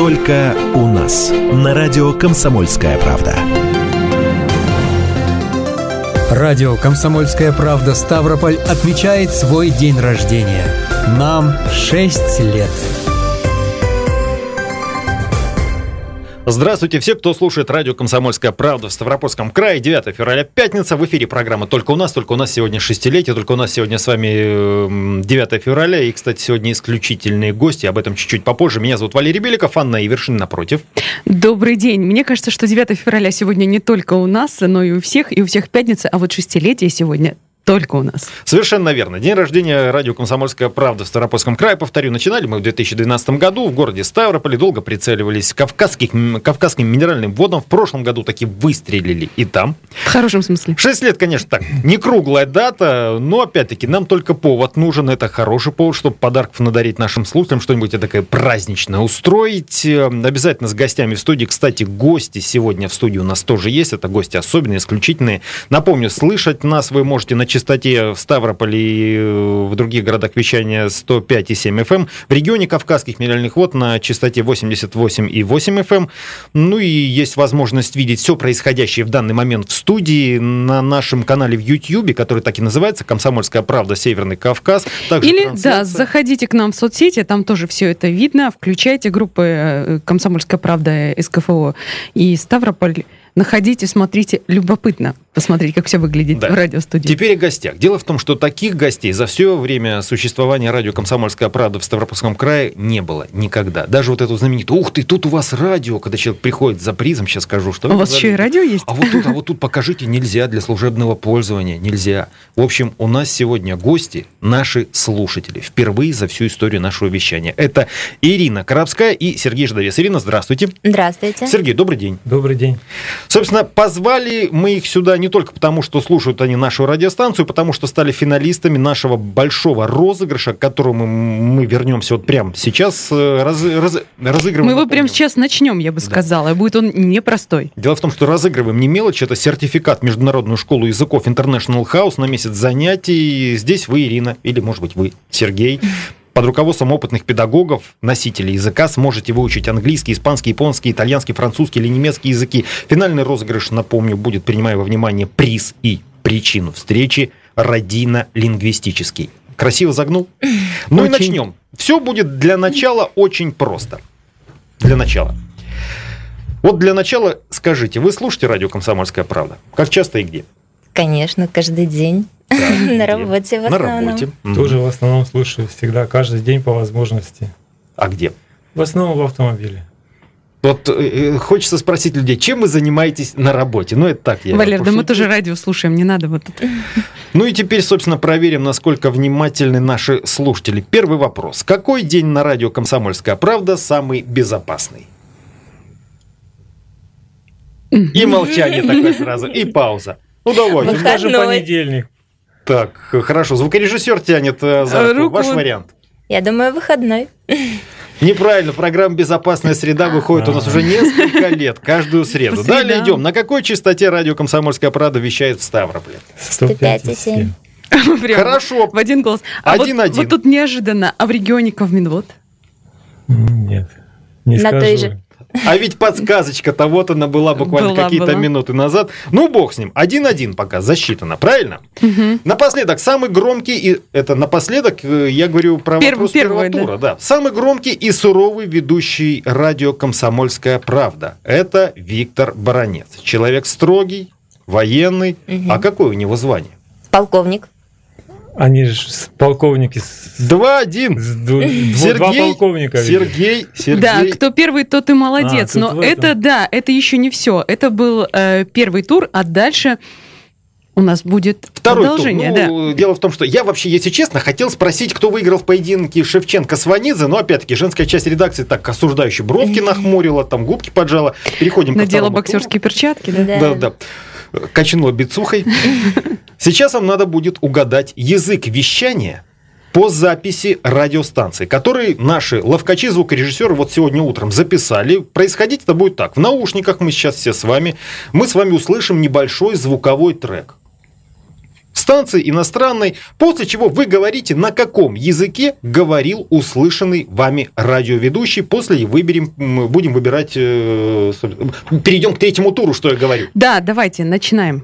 Только у нас. На радио «Комсомольская правда». Радио «Комсомольская правда» Ставрополь отмечает свой день рождения. Нам 6 лет. Здравствуйте все, кто слушает радио «Комсомольская правда» в Ставропольском крае. 9 февраля, пятница. В эфире программа «Только у нас», только у нас сегодня шестилетие, только у нас сегодня с вами 9 февраля. И, кстати, сегодня исключительные гости, об этом чуть-чуть попозже. Меня зовут Валерий Беликов, Анна Ивершин напротив. Добрый день. Мне кажется, что 9 февраля сегодня не только у нас, но и у всех, и у всех пятница, а вот шестилетие сегодня только у нас. Совершенно верно. День рождения радио «Комсомольская правда» в Старопольском крае. Повторю, начинали мы в 2012 году в городе Ставрополе. Долго прицеливались кавказских, кавказским минеральным водам. В прошлом году таки выстрелили и там. В хорошем смысле. Шесть лет, конечно, так. Не круглая дата, но опять-таки нам только повод нужен. Это хороший повод, чтобы подарков надарить нашим слушателям, что-нибудь такое праздничное устроить. Обязательно с гостями в студии. Кстати, гости сегодня в студии у нас тоже есть. Это гости особенные, исключительные. Напомню, слышать нас вы можете на частоте в Ставрополе и э, в других городах вещания 105,7 FM, в регионе Кавказских минеральных вод на частоте 88,8 FM. Ну и есть возможность видеть все происходящее в данный момент в студии на нашем канале в YouTube, который так и называется «Комсомольская правда. Северный Кавказ». Также Или, да, заходите к нам в соцсети, там тоже все это видно. Включайте группы э, «Комсомольская правда» СКФО и «Ставрополь» находите, смотрите, любопытно посмотреть, как все выглядит да. в радиостудии. Теперь о гостях. Дело в том, что таких гостей за все время существования радио «Комсомольская правда» в Ставропольском крае не было никогда. Даже вот эту знаменитую «Ух ты, тут у вас радио», когда человек приходит за призом, сейчас скажу, что... У вас еще и радио есть? А вот тут, а вот тут покажите, нельзя для служебного пользования, нельзя. В общем, у нас сегодня гости, наши слушатели, впервые за всю историю нашего вещания. Это Ирина Карабская и Сергей Ждовец. Ирина, здравствуйте. Здравствуйте. Сергей, добрый день. Добрый день. Собственно, позвали мы их сюда не только потому, что слушают они нашу радиостанцию, потому что стали финалистами нашего большого розыгрыша, к которому мы вернемся вот прямо сейчас. Э, раз, раз, разыгрываем. Мы его прямо сейчас начнем, я бы сказала. Да. Будет он непростой. Дело в том, что разыгрываем не мелочь, это сертификат в Международную школу языков International House на месяц занятий. Здесь вы, Ирина, или, может быть, вы, Сергей, под руководством опытных педагогов, носителей языка, сможете выучить английский, испанский, японский, итальянский, французский или немецкий языки. Финальный розыгрыш, напомню, будет, принимая во внимание приз и причину встречи родийно-лингвистический. Красиво загнул? Ну очень. и начнем. Все будет для начала очень просто. Для начала. Вот для начала скажите, вы слушаете радио «Комсомольская правда»? Как часто и где? Конечно, каждый день. На работе в основном. На работе. Тоже в основном слушаю всегда, каждый день по возможности. А где? В основном в автомобиле. Вот э, э, хочется спросить людей, чем вы занимаетесь на работе? Ну, это так я. Валер, да мы тоже радио слушаем, не надо вот это. Ну и теперь, собственно, проверим, насколько внимательны наши слушатели. Первый вопрос. Какой день на радио «Комсомольская правда» самый безопасный? И молчание такое сразу, и пауза. Ну, давайте. Даже понедельник. Так, хорошо. Звукорежиссер тянет э, за руку. руку. Ваш вариант. Я думаю, выходной. Неправильно, программа «Безопасная среда» выходит у нас уже несколько лет, каждую среду. Далее идем. На какой частоте радио «Комсомольская правда» вещает в Ставрополе? 105,7. Хорошо. В один голос. А один, вот, один. вот тут неожиданно. А в регионе Ковминвод? Нет, не На скажу. той же. А ведь подсказочка-то вот она была буквально была, какие-то была. минуты назад. Ну, бог с ним. Один-один пока засчитано, правильно? Угу. Напоследок, самый громкий, и это напоследок, э, я говорю про Перв, вопрос первый, первого тура. Да. да. Самый громкий и суровый ведущий радио «Комсомольская правда» – это Виктор Баранец. Человек строгий, военный. Угу. А какое у него звание? Полковник. Они же полковники. Два-один. Сергей, два полковника. Сергей, Сергей. Да, кто первый, тот и молодец. А, Но это, да, это еще не все. Это был э, первый тур, а дальше у нас будет Второй продолжение. Тур. Ну, да. Дело в том, что я вообще, если честно, хотел спросить, кто выиграл в поединке Шевченко с Ванидзе, но опять-таки женская часть редакции так осуждающие бровки нахмурила, там губки поджала. Переходим Надела боксерские туру. перчатки, да? Да, да качнула бицухой. Сейчас вам надо будет угадать язык вещания по записи радиостанции, который наши ловкачи звукорежиссеры вот сегодня утром записали. Происходить это будет так. В наушниках мы сейчас все с вами. Мы с вами услышим небольшой звуковой трек. Станции иностранной, после чего вы говорите, на каком языке говорил услышанный вами радиоведущий. После выберем, будем выбирать, э, перейдем к третьему туру, что я говорю. Да, давайте, начинаем.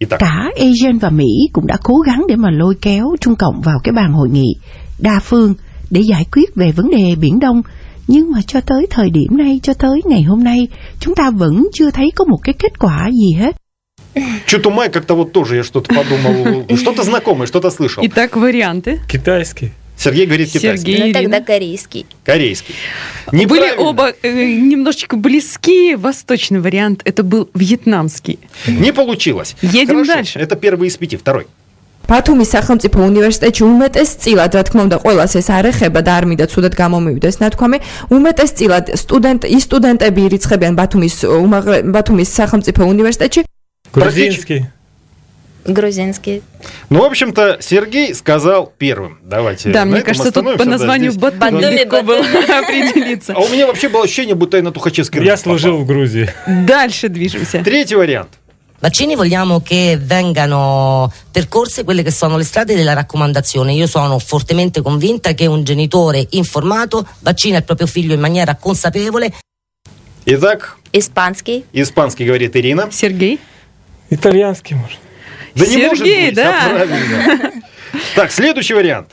Итак. Cả Asian và Mỹ cũng đã cố gắng để mà lôi kéo Trung Cộng vào cái bàn hội nghị đa phương để giải quyết về vấn đề Biển Đông. Nhưng mà cho tới thời điểm này, cho tới ngày hôm nay, chúng ta vẫn chưa thấy có một cái kết quả gì hết. Чутумай как-то вот тоже я что-то подумал, что-то знакомое, что-то слышал. Итак, варианты. Китайский. Сергей говорит китайский. Сергей, ну, тогда корейский. Корейский. Были оба э, немножечко близкие. Восточный вариант это был вьетнамский. Не получилось. Едем Хорошо. дальше. Это первый из пяти. Второй. ბათუმის სახელმწიფო უნივერსიტეტში უმეტესწილად, რა თქმა უნდა, ყოველას ეს არ ეხება და არ მინდა ცუდად გამომივიდეს ნათქვამი, უმეტესწილად სტუდენტ ის სტუდენტები ირიცხებიან ბათუმის ბათუმის სახელმწიფო უნივერსიტეტში. Грузинский. Грузинский. Ну, в общем-то, Сергей сказал первым. Давайте. Да, мне кажется, тут по названию да, Батуми легко было определиться. А у меня вообще было ощущение, будто я на Тухачевской Я служил в Грузии. Дальше движемся. Tretий вариант. Vaccini vogliamo che vengano percorse quelle che sono le strade della raccomandazione. Io sono fortemente convinta che un genitore informato vaccina il proprio figlio in maniera consapevole. Итак, испанский. Испанский говорит Ирина. Сергей. Итальянский, может. Да Сергей, не может быть, да. А правильно. Так, следующий вариант.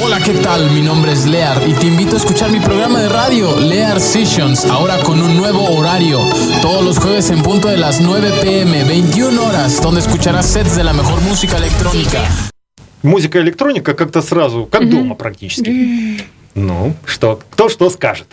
Hola, ¿qué tal? Mi nombre es Lear y te invito a escuchar mi programa de radio, Lear Sessions, ahora con un nuevo horario. Todos los jueves en punto de las 9 pm, 21 horas, donde escucharás sets de la mejor música electrónica. Музыка электроника как-то сразу, как дома практически. Ну, что, кто что скажет?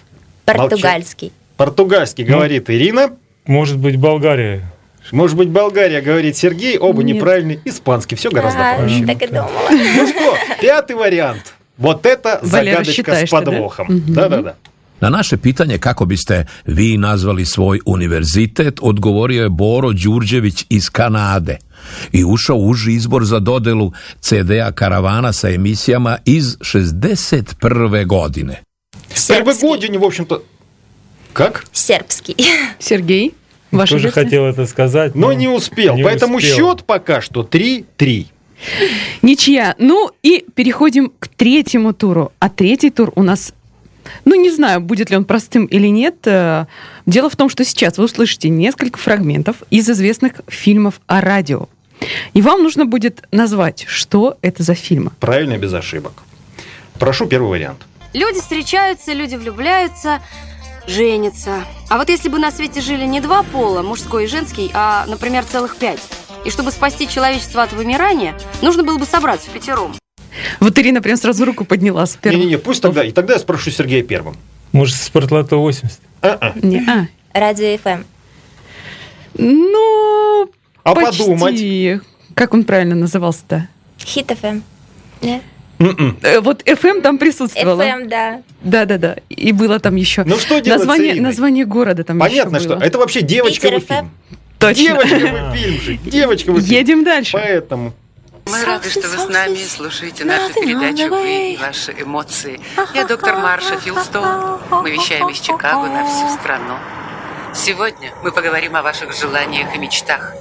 Португальский. Португальский, говорит ну, Ирина. Может быть, Болгария. Может быть, Болгария, говорит Сергей. Оба Нет. неправильные. Испанский. Все гораздо да, проще. так и думала. Ну что, пятый вариант. Вот это Валера, загадочка с подвохом. Да-да-да. Na naše pitanje kako biste vi nazvali svoj univerzitet, odgovorio je Boro Đurđević iz Kanade i ušao u uži izbor za dodelu CD-a Karavana sa emisijama iz 61. godine. Первый год в общем-то, Как? Сербский. Сергей? Ваша Тоже хотел это сказать, но, но не успел. Не Поэтому успел. счет пока что 3-3. Ничья. Ну и переходим к третьему туру. А третий тур у нас ну, не знаю, будет ли он простым или нет. Э, дело в том, что сейчас вы услышите несколько фрагментов из известных фильмов о радио. И вам нужно будет назвать, что это за фильмы. Правильно, без ошибок. Прошу первый вариант. Люди встречаются, люди влюбляются, женится. А вот если бы на свете жили не два пола, мужской и женский, а, например, целых пять, и чтобы спасти человечество от вымирания, нужно было бы собраться в пятером. Вот Ирина прям сразу руку подняла с первым. Не-не-не, пусть тогда, и тогда я спрошу Сергея первым. Может, спортлото 80? А-а. Не, а. Радио ФМ. Ну, а почти. подумать. Как он правильно назывался-то? Хит ФМ. Нет? Э, вот FM там присутствовало. FM, да. Да-да-да. И было там еще. Ну что делать название, название города там Понятно, еще было. что это вообще девочковый фильм. Точно. Девочковый фильм же. Девочковый фильм. Едем дальше. Поэтому. Мы рады, что вы с нами слушаете нашу передачу «Вы и ваши эмоции». Я доктор Марша Филстоун. Мы вещаем из Чикаго на всю страну. Сегодня мы поговорим о ваших желаниях и мечтах.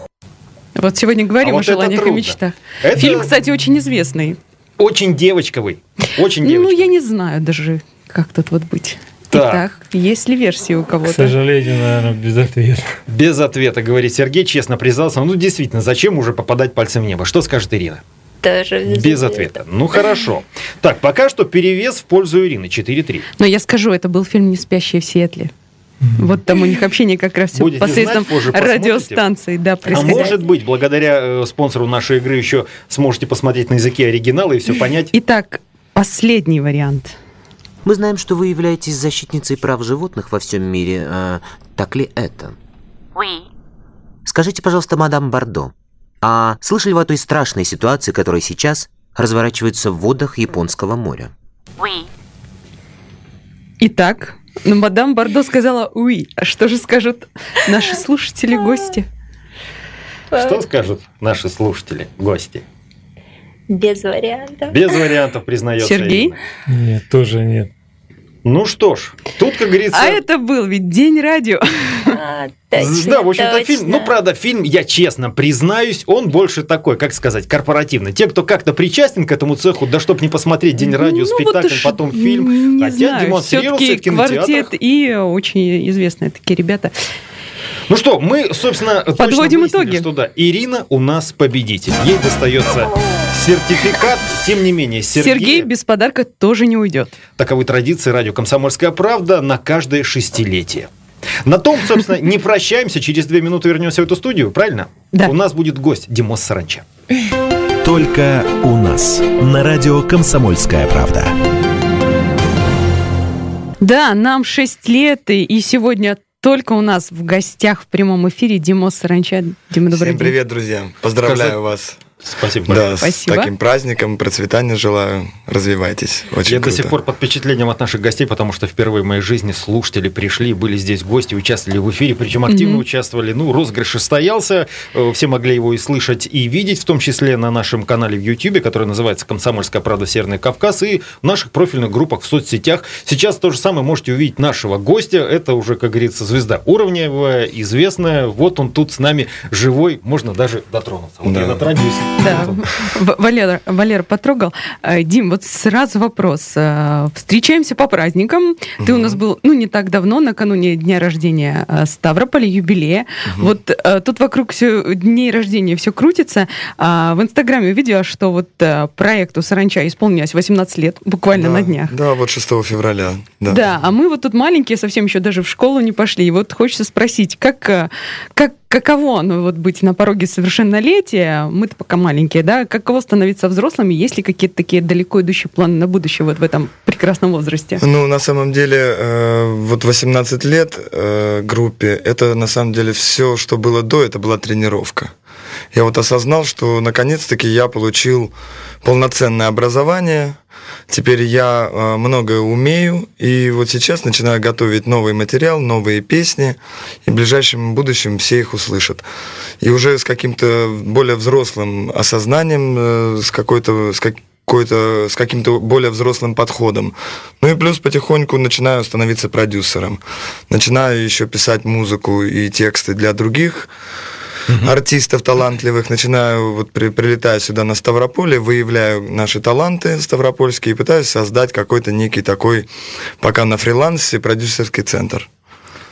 Вот сегодня говорим а вот о желаниях и мечтах. Это... Фильм, кстати, очень известный очень девочковый. Очень девочковый. Ну, я не знаю даже, как тут вот быть. Так. Итак, есть ли версии у кого-то? К сожалению, наверное, без ответа. Без ответа, говорит Сергей, честно признался. Ну, действительно, зачем уже попадать пальцем в небо? Что скажет Ирина? Тоже без, без ответа. ответа. Ну, хорошо. Так, пока что перевес в пользу Ирины. 4-3. Но я скажу, это был фильм «Не спящие в Сиэтле». Вот там у них общение как раз все Будете посредством знать, радиостанции. Да, а может быть, благодаря э, спонсору нашей игры еще сможете посмотреть на языке оригинала и все понять. Итак, последний вариант. Мы знаем, что вы являетесь защитницей прав животных во всем мире. А, так ли это? Oui. Скажите, пожалуйста, мадам Бардо, а слышали вы о той страшной ситуации, которая сейчас разворачивается в водах Японского моря? Oui. Итак, ну, мадам Бардо сказала «уи». А что же скажут наши слушатели, гости? Что скажут наши слушатели, гости? Без вариантов. Без вариантов, признается Сергей? Ирина. Нет, тоже нет. Ну что ж, тут, как говорится... А это был ведь День радио. А, точно, да, в общем-то, точно. фильм, ну, правда, фильм, я честно признаюсь, он больше такой, как сказать, корпоративный. Те, кто как-то причастен к этому цеху, да чтоб не посмотреть день радио, Ну, вот спектакль, уж потом фильм, Не хотят знаю, демонстрироваться все-таки в кинотеатрах. квартет и очень известные такие ребята. Ну что, мы, собственно, Подводим итоги. что да, Ирина у нас победитель. Ей достается сертификат, тем не менее, Сергей, Сергей, без подарка тоже не уйдет. таковы традиции радио «Комсомольская правда» на каждое шестилетие. На том, собственно, не прощаемся, через две минуты вернемся в эту студию, правильно? Да. У нас будет гость Димос Саранча. Только у нас. На радио «Комсомольская правда». Да, нам 6 лет, и, и сегодня только у нас в гостях в прямом эфире Димос Саранча. Дима, добрый Всем день. привет, друзья. Поздравляю Сказать- вас. Спасибо. Да, Спасибо. с таким праздником, процветания желаю. Развивайтесь. Очень Я круто. до сих пор под впечатлением от наших гостей, потому что впервые в моей жизни слушатели пришли, были здесь гости, участвовали в эфире, причем активно Мгм. участвовали. Ну, розыгрыш состоялся, э, все могли его и слышать, и видеть, в том числе на нашем канале в YouTube, который называется «Комсомольская правда. Северный Кавказ», и в наших профильных группах в соцсетях. Сейчас то же самое можете увидеть нашего гостя. Это уже, как говорится, звезда уровневая, известная. Вот он тут с нами живой, можно даже дотронуться. Вот Да. я дотрагиваюсь. Да, Валера, Валера потрогал. Э, Дим, вот сразу вопрос. Э, Встречаемся по праздникам. Ты у нас был, ну, не так давно, накануне дня рождения э, Ставрополя, юбилея. Вот э, тут вокруг все дней рождения все крутится. А В Инстаграме увидела, что вот проекту Саранча исполнилось 18 лет, буквально да, на днях. Да, вот 6 февраля. Да. Да. а мы вот тут маленькие, совсем еще даже в школу не пошли. И вот хочется спросить, как, как, каково оно вот быть на пороге совершеннолетия? Мы-то пока маленькие, да? Каково становиться взрослыми? Есть ли какие-то такие далеко идущие планы на будущее вот в этом прекрасном возрасте? Ну, на самом деле, э, вот 18 лет э, группе, это на самом деле все, что было до, это была тренировка. Я вот осознал, что наконец-таки я получил полноценное образование, теперь я э, многое умею, и вот сейчас начинаю готовить новый материал, новые песни, и в ближайшем будущем все их услышат. И уже с каким-то более взрослым осознанием, э, с какой-то... С как какой-то, с каким-то более взрослым подходом. Ну и плюс потихоньку начинаю становиться продюсером. Начинаю еще писать музыку и тексты для других артистов талантливых. Начинаю, вот при, прилетаю сюда на Ставрополе, выявляю наши таланты ставропольские и пытаюсь создать какой-то некий такой, пока на фрилансе, продюсерский центр.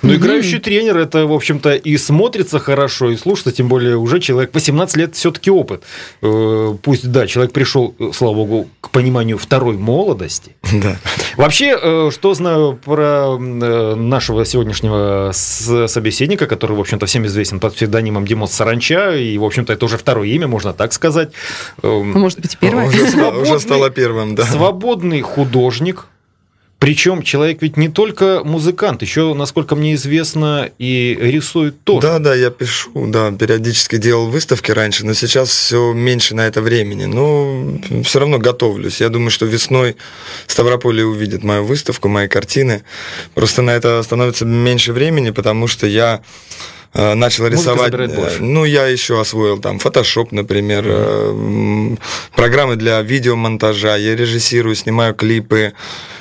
Ну, играющий тренер, это, в общем-то, и смотрится хорошо, и слушается, тем более уже человек 18 лет все-таки опыт. Э, Пусть, да, человек пришел, э, слава богу, к пониманию второй молодости. Да. Вообще, э, что знаю про нашего сегодняшнего собеседника, который, в общем-то, всем известен под псевдонимом Димос Саранча, и, в общем-то, это уже второе имя, можно так сказать. Эм, А может быть, первое? Уже, уже стало первым, да. Свободный художник. Причем человек ведь не только музыкант, еще, насколько мне известно, и рисует тоже. Да, да, я пишу, да, периодически делал выставки раньше, но сейчас все меньше на это времени. Но все равно готовлюсь. Я думаю, что весной Ставрополье увидит мою выставку, мои картины. Просто на это становится меньше времени, потому что я начал Музыка рисовать. э, Ну, я еще освоил там Photoshop, например, э, м, программы для видеомонтажа. Я режиссирую, снимаю клипы,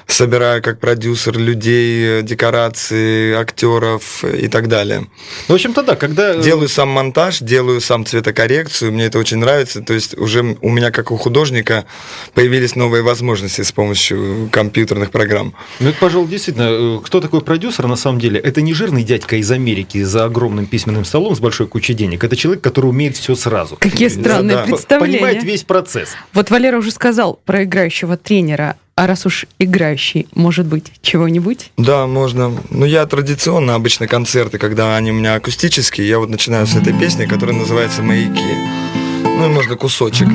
собираю как продюсер людей, э, декорации, актеров и так далее. Ну, В общем-то, да, когда... э, Делаю сам монтаж, делаю сам цветокоррекцию, мне это очень нравится. То есть уже у меня, как у художника, появились новые возможности с помощью компьютерных программ. Ну, это, пожалуй, действительно, э, кто такой продюсер на самом деле? Это не жирный дядька из Америки за огромным письменным столом с большой кучей денег. Это человек, который умеет все сразу. Какие странные Да, представления. Понимает весь процесс. Вот Валера уже сказал про играющего тренера. А раз уж играющий, может быть, чего-нибудь? Да, можно. Ну, я традиционно обычно концерты, когда они у меня акустические, я вот начинаю с этой песни, которая называется «Маяки». Ну, и можно кусочек.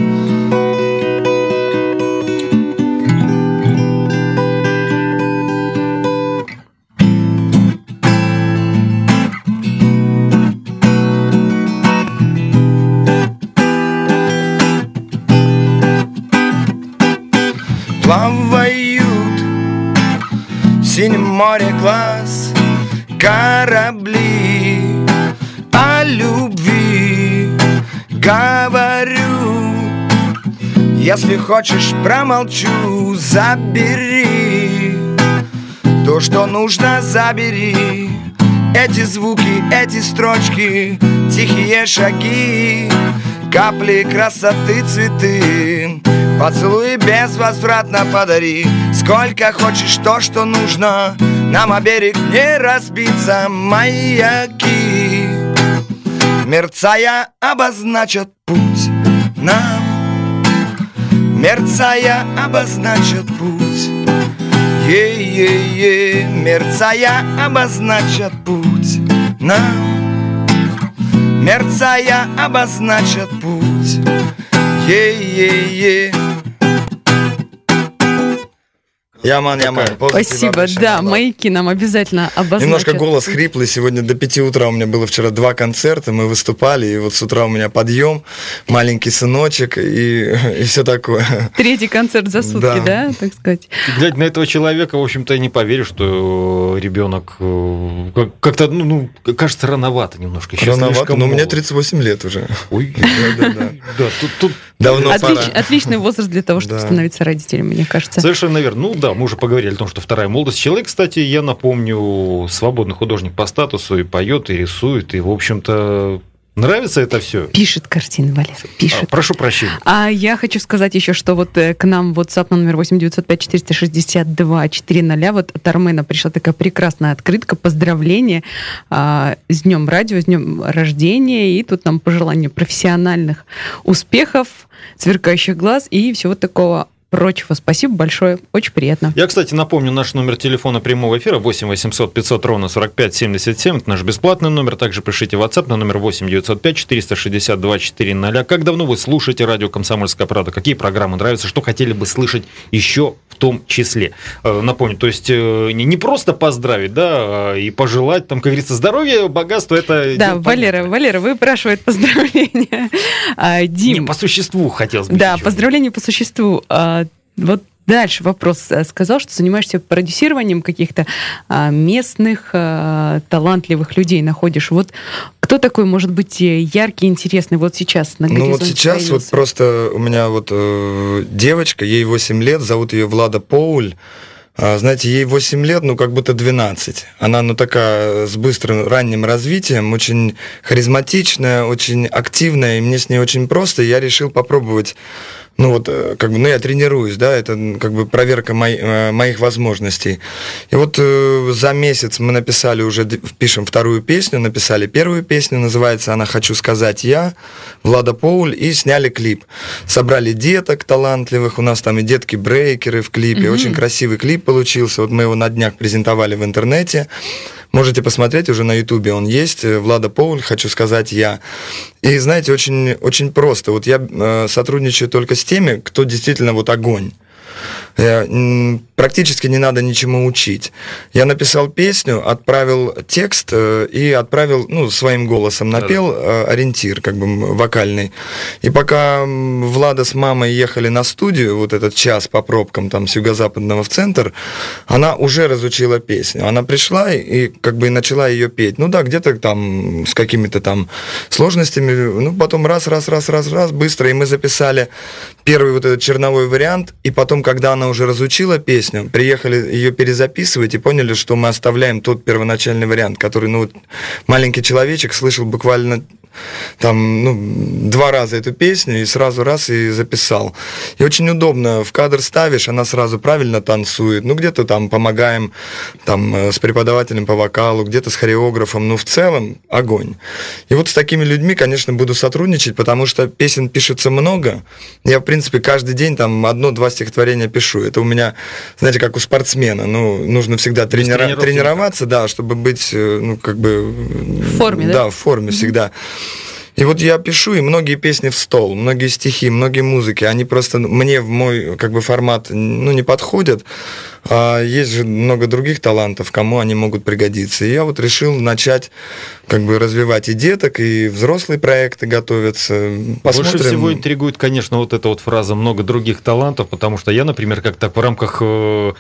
Море глаз корабли о любви говорю. Если хочешь, промолчу, забери то, что нужно, забери. Эти звуки, эти строчки, тихие шаги Капли красоты, цветы Поцелуй безвозвратно подари Сколько хочешь то, что нужно Нам о берег не разбиться Маяки. Мерцая обозначат путь нам. Мерцая обозначат путь. Е-е-е Мерцая обозначат путь нам. Мерцая обозначат путь. Е-е-е Яман, яман. Спасибо, да, маяки нам обязательно обозначат. Немножко голос хриплый. Сегодня до 5 утра у меня было вчера два концерта, мы выступали, и вот с утра у меня подъем, маленький сыночек и, и все такое. Третий концерт за сутки, да, да так сказать. И, глядя на этого человека, в общем-то, я не поверю, что ребенок э, как-то, ну, ну, кажется, рановато немножко. Сейчас рановато, но мне 38 лет уже. Ой, да-да-да. Да, тут, тут Давно Отлич, пора. Отличный возраст для того, чтобы Да. становиться родителем, мне кажется. Совершенно верно. Ну да, мы уже поговорили о том, что вторая молодость. Человек, кстати, я напомню, свободный художник по статусу и поет, и рисует, и, в общем-то, нравится это все. Пишет картины, Валера, пишет. прошу прощения. А я хочу сказать еще, что вот э, к нам WhatsApp на номер 8 905 462 400 вот от Армена пришла такая прекрасная открытка, поздравление а, с днем радио, с днем рождения, и тут нам пожелание профессиональных успехов, сверкающих глаз и всего такого прочего. Спасибо большое, очень приятно. Я, кстати, напомню наш номер телефона прямого эфира 8 800 500 ровно 45 77. Это наш бесплатный номер. Также пишите WhatsApp на номер 8 905 462 400. Как давно вы слушаете радио «Комсомольская правда»? Какие программы нравятся? Что хотели бы слышать еще в том числе? Э, Напомню, то есть э, не просто поздравить, да, а и пожелать, там, как говорится, здоровья, богатства, это... Да, Валера, Валера выпрашивает поздравления. А, Дим. Не, по существу хотелось бы. Да, еще. поздравления по существу. Вот дальше вопрос. Э, Сказал, что занимаешься продюсированием каких-то а, местных а, талантливых людей находишь. Вот кто такой может быть э, яркий, интересный вот сейчас на Ну вот сейчас вот появился? просто у меня вот э, девочка, ей 8 лет, зовут ее Влада Поуль. А, Знаете, ей 8 лет, ну как будто 12. Она, ну такая с быстрым ранним развитием, очень харизматичная, очень активная, и мне с ней очень просто. Я решил попробовать ну вот, э, как бы, ну я тренируюсь, да, это как бы проверка мои- э, моих возможностей. И вот э, за месяц мы написали уже, пишем вторую песню, написали первую песню, называется она «Хочу сказать я», Влада Поуль, и сняли клип. Собрали деток талантливых, у нас там и детки-брейкеры в клипе, Мгм. очень красивый клип получился, вот мы его на днях презентовали в интернете. Можете посмотреть, уже на Ютубе он есть. э, Влада Поуль, хочу сказать я. И знаете, очень, очень просто. Вот я э, сотрудничаю только с теми, кто действительно вот огонь. Э, Практически не надо ничему учить. Я написал песню, отправил текст э, и отправил, ну, своим голосом напел э, ориентир, как бы вокальный. И пока Влада с мамой ехали на студию, вот этот час по пробкам там с юго-западного в центр, она уже разучила песню. Она пришла и, как бы начала ее петь. Ну да, где-то там с какими-то там сложностями. Ну, потом раз, раз, раз, раз, раз, быстро. И мы записали первый вот этот черновой вариант. И потом, когда она уже разучила песню, приехали ее перезаписывать и поняли, что мы оставляем тот первоначальный вариант, который, ну, вот маленький человечек слышал буквально там, ну, два раза эту песню и сразу раз и записал. И очень удобно, в кадр ставишь, она сразу правильно танцует, ну, где-то там помогаем там э, с преподавателем по вокалу, где-то с хореографом, ну, в целом огонь. И вот с такими людьми, конечно, буду сотрудничать, потому что песен пишется много. Я, в принципе, каждый день там одно-два стихотворения пишу. Это у меня, знаете, как у спортсмена, ну, нужно всегда тренира- тренироваться, да, чтобы быть, э, ну, как бы... В форме, да? Да, в форме всегда. И вот я пишу, и многие песни в стол, многие стихи, многие музыки, они просто мне в мой как бы формат ну, не подходят. А есть же много других талантов, кому они могут пригодиться. И я вот решил начать как бы развивать и деток, и взрослые проекты готовятся. Посмотрим. Больше всего интригует, конечно, вот эта вот фраза «много других талантов», потому что я, например, как так в рамках э,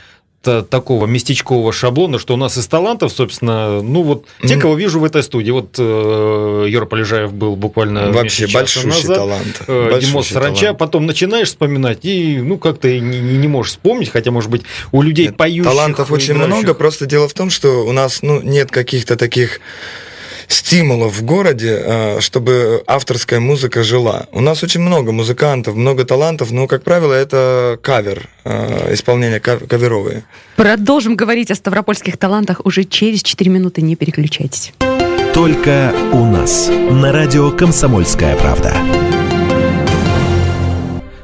такого местечкового шаблона, что у нас из талантов, собственно, ну вот те, кого вижу в этой студии. Вот э, Юра Полежаев был буквально Вообще большой назад. талант. Э, Димос Саранча. Талант. Потом начинаешь вспоминать и, ну, как-то не, не можешь вспомнить, хотя, может быть, у людей Нет, поющих... Талантов очень играющих... много, просто дело в том, что у нас, ну, нет каких-то таких стимулов в городе, э, чтобы авторская музыка жила. У нас очень много музыкантов, много талантов, но, как правило, это кавер, э, исполнение каверовые. Продолжим говорить о ставропольских талантах уже через 4 минуты. Не переключайтесь. Только у нас. На радио «Комсомольская правда».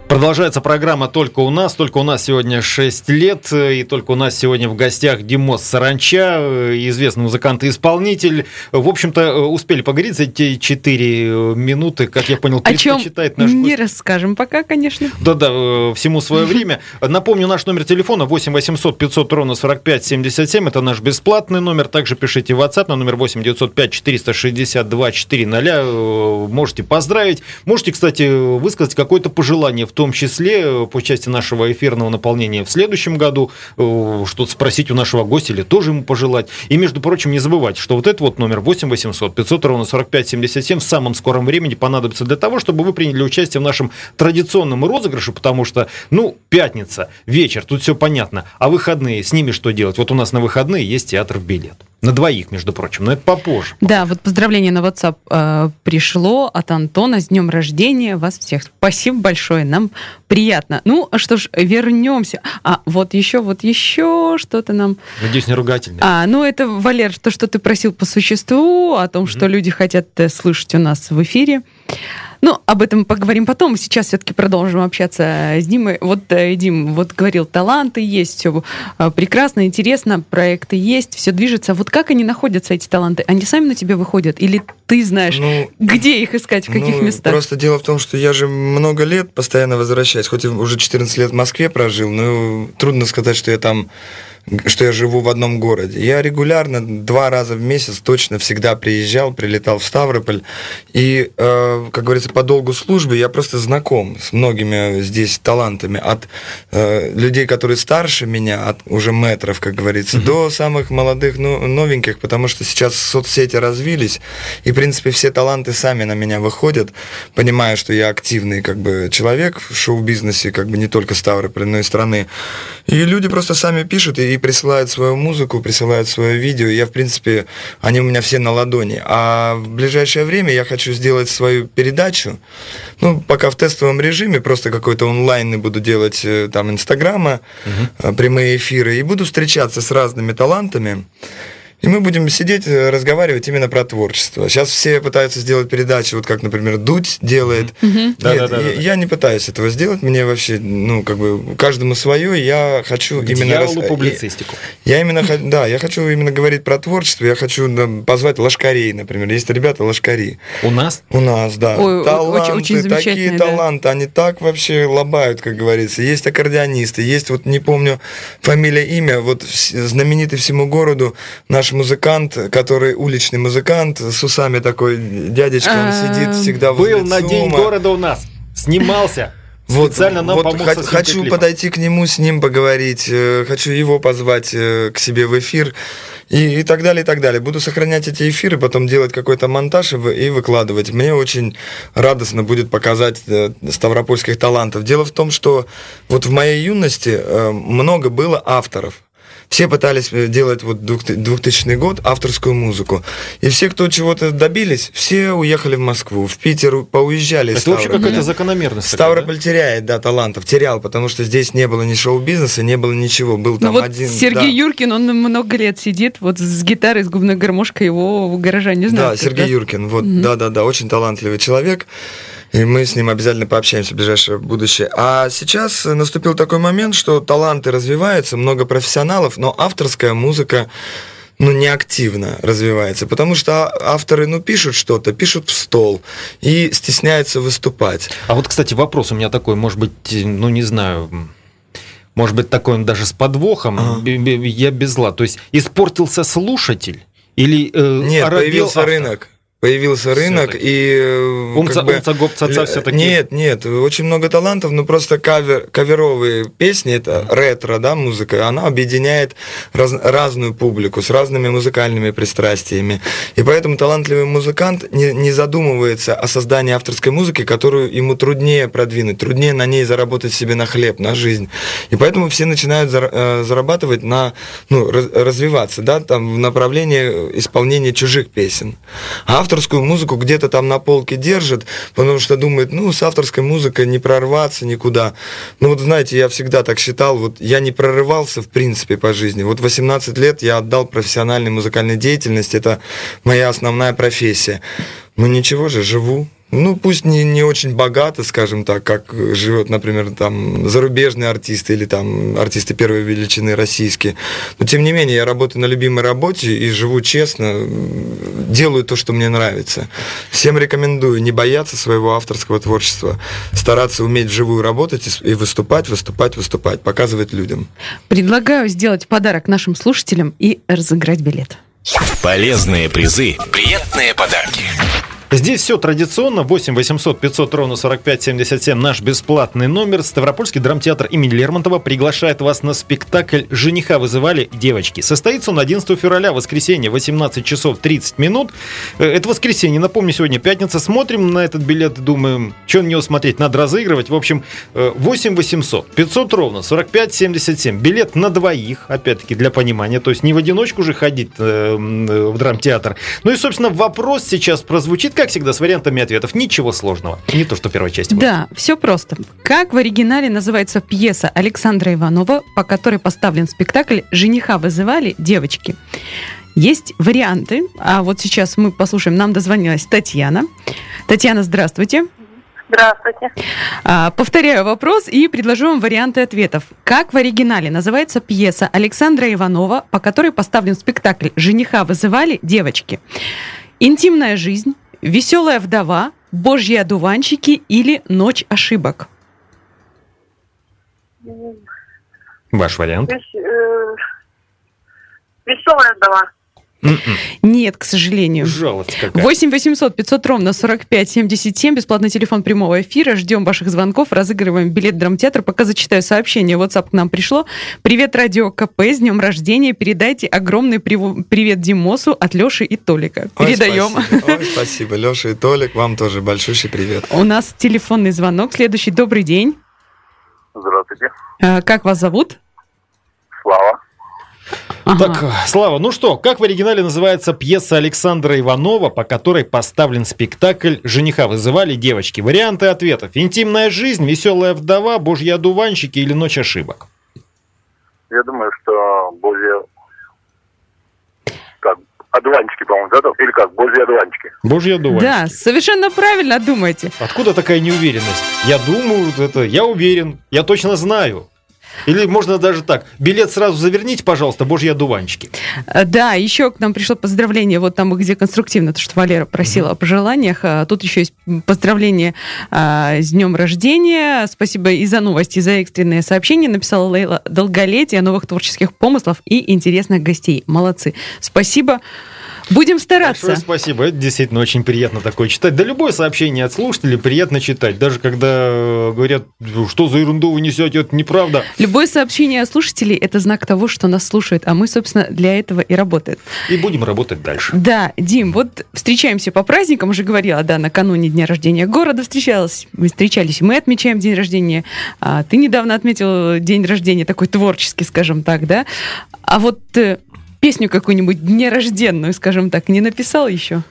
Продолжается программа «Только у нас». Только у нас сегодня 6 лет. И только у нас сегодня в гостях Димос Саранча, известный музыкант и исполнитель. В общем-то, успели поговорить за эти 4 минуты. Как я понял, предпочитает наш не гость. расскажем пока, конечно. Да-да, всему свое время. Напомню, наш номер телефона 8 800 500 ровно 45 77. Это наш бесплатный номер. Также пишите в WhatsApp на номер 8 905 462 400. Можете поздравить. Можете, кстати, высказать какое-то пожелание в том числе э, по части нашего эфирного наполнения в следующем году, э, что-то спросить у нашего гостя или тоже ему пожелать. И, между прочим, не забывайте, что вот этот вот номер 8 800 500 ровно 45 77 в самом скором времени понадобится для того, чтобы вы приняли участие в нашем традиционном розыгрыше, потому что, ну, пятница, вечер, тут все понятно, а выходные, с ними что делать? Вот у нас на выходные есть театр в билет. На двоих, между прочим, но это попозже. Да, вот поздравление на WhatsApp э, пришло от Антона с днем рождения вас всех. Спасибо большое, нам приятно. Ну, что ж, вернемся. А вот еще, вот еще что-то нам... Надеюсь, не ругательное. А, ну это, Валер, то, что ты просил по существу, о том, mm-hmm. что люди хотят э, слышать у нас в эфире. Ну, об этом поговорим потом. Сейчас все-таки продолжим общаться с Димой. Вот э, Дим вот говорил, таланты есть, все э, прекрасно, интересно, проекты есть, все движется. Вот как они находятся, эти таланты? Они сами на тебя выходят? Или ты знаешь, ну, где их искать, в каких ну, местах? Просто дело в том, что я же много лет постоянно возвращаюсь. Хоть и уже 14 лет в Москве прожил, но трудно сказать, что я там что я живу в одном городе. Я регулярно два раза в месяц точно всегда приезжал, прилетал в Ставрополь. И, э, как говорится, по долгу службы я просто знаком с многими здесь талантами. От э, людей, которые старше меня, от уже метров, как говорится, mm-hmm. до самых молодых, ну, новеньких, потому что сейчас соцсети развились, и, в принципе, все таланты сами на меня выходят, понимая, что я активный как бы человек в шоу-бизнесе, как бы не только Ставрополь, но и страны. И люди просто сами пишут, и присылают свою музыку, присылают свое видео. Я, в принципе, они у меня все на ладони. А в ближайшее время я хочу сделать свою передачу. Ну, пока в тестовом режиме, просто какой-то онлайн буду делать э, там Инстаграма, угу. прямые эфиры. И буду встречаться с разными талантами. И мы будем сидеть, э, разговаривать именно про творчество. Сейчас все пытаются сделать передачи, вот как, например, Дудь делает. Mm-hmm. Нет, да, да, я, да. я не пытаюсь этого сделать. Мне вообще, ну, как бы, каждому свое. Я хочу К именно... Рас... публицистику. Я именно, да, я хочу именно говорить про творчество. Я хочу позвать лошкарей, например. Есть ребята лошкари. У нас? У нас, да. Ой, таланты, очень, очень такие да. таланты. Они так вообще лобают, как говорится. Есть аккордеонисты, есть, вот не помню фамилия, имя, вот знаменитый всему городу наш наш музыкант, который уличный музыкант, с усами такой дядечка, он сидит всегда возле Был на День города у нас, снимался. Вот, Специально нам вот помог х- хочу подойти к нему, с ним поговорить, э, хочу его позвать э, к себе в эфир и, и так далее, и так далее. Буду сохранять эти эфиры, потом делать какой-то монтаж и, и выкладывать. Мне очень радостно будет показать э, ставропольских талантов. Дело в том, что вот в моей юности много было авторов. Все пытались э, делать вот 2000 год авторскую музыку. И все, кто чего-то добились, все уехали в Москву, в Питер поуезжали. Это вообще какая-то закономерность. Ставрополь да? теряет, да, талантов. Терял, потому что здесь не было ни шоу-бизнеса, не было ничего. Был ну там вот один... Сергей да. Юркин, он много лет сидит вот с гитарой, с губной гармошкой, его гаража не знаю. Да, Сергей да? Юркин, вот, да-да-да, угу. очень талантливый человек и мы с ним обязательно пообщаемся в ближайшее будущее. А сейчас наступил такой момент, что таланты развиваются, много профессионалов, но авторская музыка ну, не активно развивается, потому что авторы, ну, пишут что-то, пишут в стол и стесняются выступать. А вот, кстати, вопрос у меня такой, может быть, ну, не знаю, может быть, такой он даже с подвохом, ага. я без зла. То есть испортился слушатель или... Э, Нет, появился автор? рынок. Появился рынок и э, умца, бы, умца гоп, цаца, все таки нет нет очень много талантов но просто кавер каверовые песни это ретро да музыка она объединяет раз, разную публику с разными музыкальными пристрастиями. И поэтому талантливый музыкант не, не задумывается о создании авторской музыки которую ему труднее продвинуть труднее на ней заработать себе на хлеб на жизнь. И поэтому все начинают э, зарабатывать на ну развиваться да там в направлении исполнения чужих песен. А авторскую музыку где-то там на полке держит, потому что думает, ну, с авторской музыкой не прорваться никуда. Ну, вот знаете, я всегда так считал, вот я не прорывался, в принципе, по жизни. Вот 18 лет я отдал профессиональной музыкальной деятельности, это моя основная профессия. Ну, ничего же, живу, ну, пусть не, не очень богато, скажем так, как живет, например, там зарубежные артисты или там артисты первой величины российские. Но тем не менее, я работаю на любимой работе и живу честно, делаю то, что мне нравится. Всем рекомендую не бояться своего авторского творчества, стараться уметь вживую работать и выступать, выступать, выступать, показывать людям. Предлагаю сделать подарок нашим слушателям и разыграть билет. Полезные призы, приятные подарки. Здесь все традиционно. 8 800 500 ровно 45 77 наш бесплатный номер. Ставропольский драмтеатр имени Лермонтова приглашает вас на спектакль «Жениха вызывали девочки». Состоится он 11 февраля, воскресенье, 18 часов 30 минут. Э, это воскресенье, напомню, сегодня пятница. Смотрим на этот билет, думаем, что на него смотреть, надо разыгрывать. В общем, 8 800 500 ровно 45 77. Билет на двоих, опять-таки, для понимания. То есть не в одиночку же ходить э, в драмтеатр. Ну и, собственно, вопрос сейчас прозвучит как всегда, с вариантами ответов. Ничего сложного. Не то, что в первой части. Да, все просто. Как в оригинале называется пьеса Александра Иванова, по которой поставлен спектакль «Жениха вызывали девочки»? Есть варианты, а вот сейчас мы послушаем, нам дозвонилась Татьяна. Татьяна, здравствуйте. Здравствуйте. А, повторяю вопрос и предложу вам варианты ответов. Как в оригинале называется пьеса Александра Иванова, по которой поставлен спектакль «Жениха вызывали девочки»? Интимная жизнь, Веселая вдова, Божьи одуванчики или Ночь ошибок? Ваш вариант? Э, Веселая вдова. Нет, к сожалению. Жалость какая. 8 800 500 ровно 45 77. Бесплатный телефон прямого эфира. Ждем ваших звонков. Разыгрываем билет в драмтеатр. Пока зачитаю сообщение. WhatsApp к нам пришло. Привет, Радио КП. С днем рождения. Передайте огромный привет Димосу от Леши и Толика. Передаем. Ой, спасибо. Ой, спасибо. Леша и Толик, вам тоже большущий привет. У нас телефонный звонок. Следующий. Добрый день. Здравствуйте. А, как вас зовут? Слава. Ага. Так, Слава, ну что, как в оригинале называется пьеса Александра Иванова, по которой поставлен спектакль «Жениха вызывали девочки»? Варианты ответов. Интимная жизнь, веселая вдова, божьи одуванчики или ночь ошибок? Я думаю, что божьи... Как, одуванчики, по-моему, да? Или как, божьи одуванчики? Божьи одуванчики. Да, совершенно правильно думаете. Откуда такая неуверенность? Я думаю, это, я уверен, я точно знаю. Или можно даже так. Билет сразу заверните, пожалуйста, божьи одуванчики. Э, да, еще к нам пришло поздравление, вот там, где конструктивно, то, что Валера просила mm-hmm. о пожеланиях. А тут еще есть поздравление а, с днем рождения. Спасибо и за новости, и за экстренные сообщения. Написала Лейла долголетия, новых творческих помыслов и интересных гостей. Молодцы. Спасибо. Будем стараться. Большое спасибо. Это действительно очень приятно такое читать. Да любое сообщение от слушателей приятно читать. Даже когда э, говорят, что за ерунду вы несете, это неправда. Любое сообщение слушателей – это знак того, что нас слушают. А мы, собственно, для этого и работаем. И будем работать дальше. Да, Дим, вот встречаемся по праздникам. Уже говорила, да, накануне дня рождения города встречалась. Мы встречались, мы отмечаем день рождения. А ты недавно отметил день рождения такой творческий, скажем так, да? А вот э, песню какую-нибудь днерожденную, скажем так, не написал еще?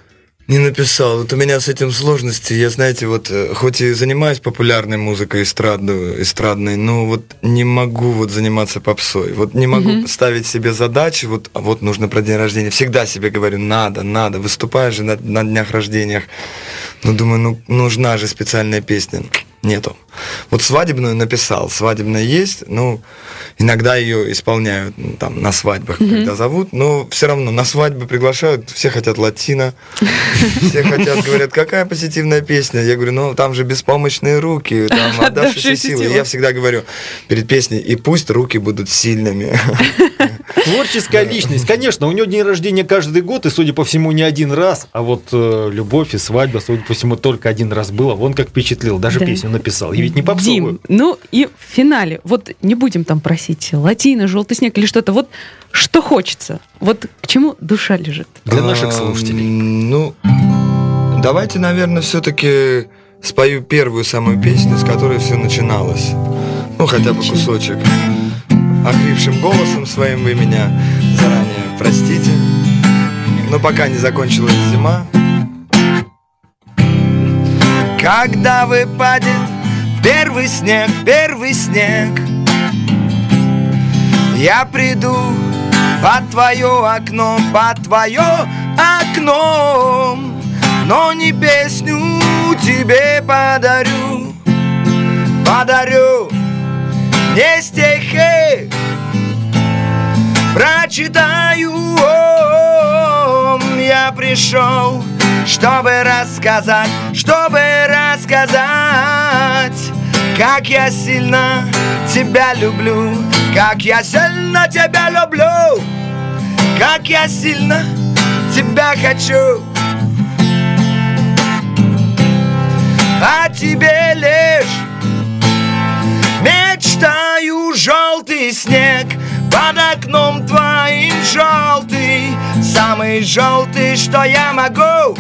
Не написал. Вот у меня с этим сложности. Я, знаете, вот э, хоть и занимаюсь популярной музыкой эстрадной, эстрадной, но вот не могу вот заниматься попсой. Вот не могу mm-hmm. ставить себе задачи, вот, а вот нужно про день рождения. Всегда себе говорю, надо, надо. Выступаешь же на, на днях рождениях. Ну, думаю, ну, нужна же специальная песня. Нету. Вот свадебную написал, свадебная есть, ну, иногда ее исполняют ну, там на свадьбах, mm-hmm. когда зовут, но все равно на свадьбы приглашают, все хотят латино, все хотят, говорят, какая позитивная песня. Я говорю, ну, там же беспомощные руки, там отдавшиеся силы. Я всегда говорю перед песней, и пусть руки будут сильными. Творческая личность, конечно, у него день рождения каждый год, и, судя по всему, не один раз, а вот э, любовь и свадьба, судя по всему, только один раз было. Вон как впечатлил, даже да. Песню написал. И ведь не попсовую. Дим, ну и в финале, вот не будем там просить латино, желтый снег или что-то, вот что хочется, вот к чему душа лежит. Для наших слушателей. Ну, давайте, наверное, все-таки спою первую самую песню, с которой все начиналось. Ну, хотя бы кусочек. Охрипшим голосом своим вы меня заранее простите. Но пока не закончилась зима, когда выпадет первый снег, первый снег Я приду под твое окно, под твое окно. Но не песню тебе подарю Подарю не стихи. Прочитаю Я пришел чтобы рассказать, чтобы рассказать, как я сильно тебя люблю, как я сильно тебя люблю, как я сильно тебя хочу. А тебе лишь мечтаю желтый снег под окном твоим желтый, самый желтый, что я могу.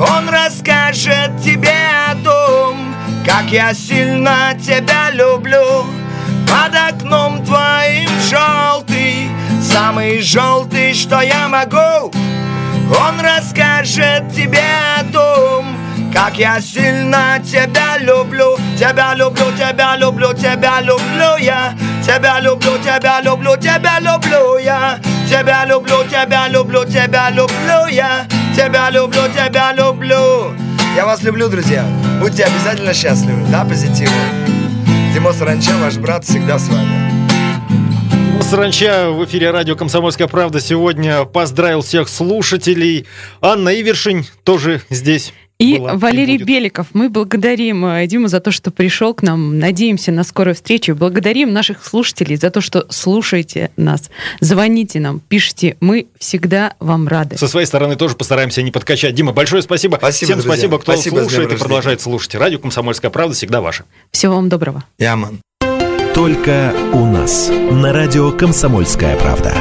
Он расскажет тебе о том, как я сильно тебя люблю. Под окном твоим желтый, самый желтый, что я могу. Он расскажет тебе о том, как я сильно тебя люблю, тебя люблю, тебя люблю, тебя люблю я, тебя люблю, тебя люблю, тебя люблю я, тебя люблю, тебя люблю, тебя люблю я, тебя люблю, тебя люблю. Я вас люблю, друзья. Будьте обязательно счастливы, да, позитивно. Тимо Саранча, ваш брат, всегда с вами. Саранча в эфире радио «Комсомольская правда» сегодня поздравил всех слушателей. Анна Ивершин тоже здесь. И была, Валерий и Беликов, мы благодарим э, Диму за то, что пришел к нам. Надеемся на скорую встречу. Благодарим наших слушателей за то, что слушаете нас. Звоните нам, пишите. Мы всегда вам рады. Со своей стороны тоже постараемся не подкачать. Дима, большое спасибо. спасибо Всем друзья. спасибо, кто спасибо слушает и продолжает слушать. Радио «Комсомольская правда» всегда ваше. Всего вам доброго. Яман. Только у нас. На радио «Комсомольская правда».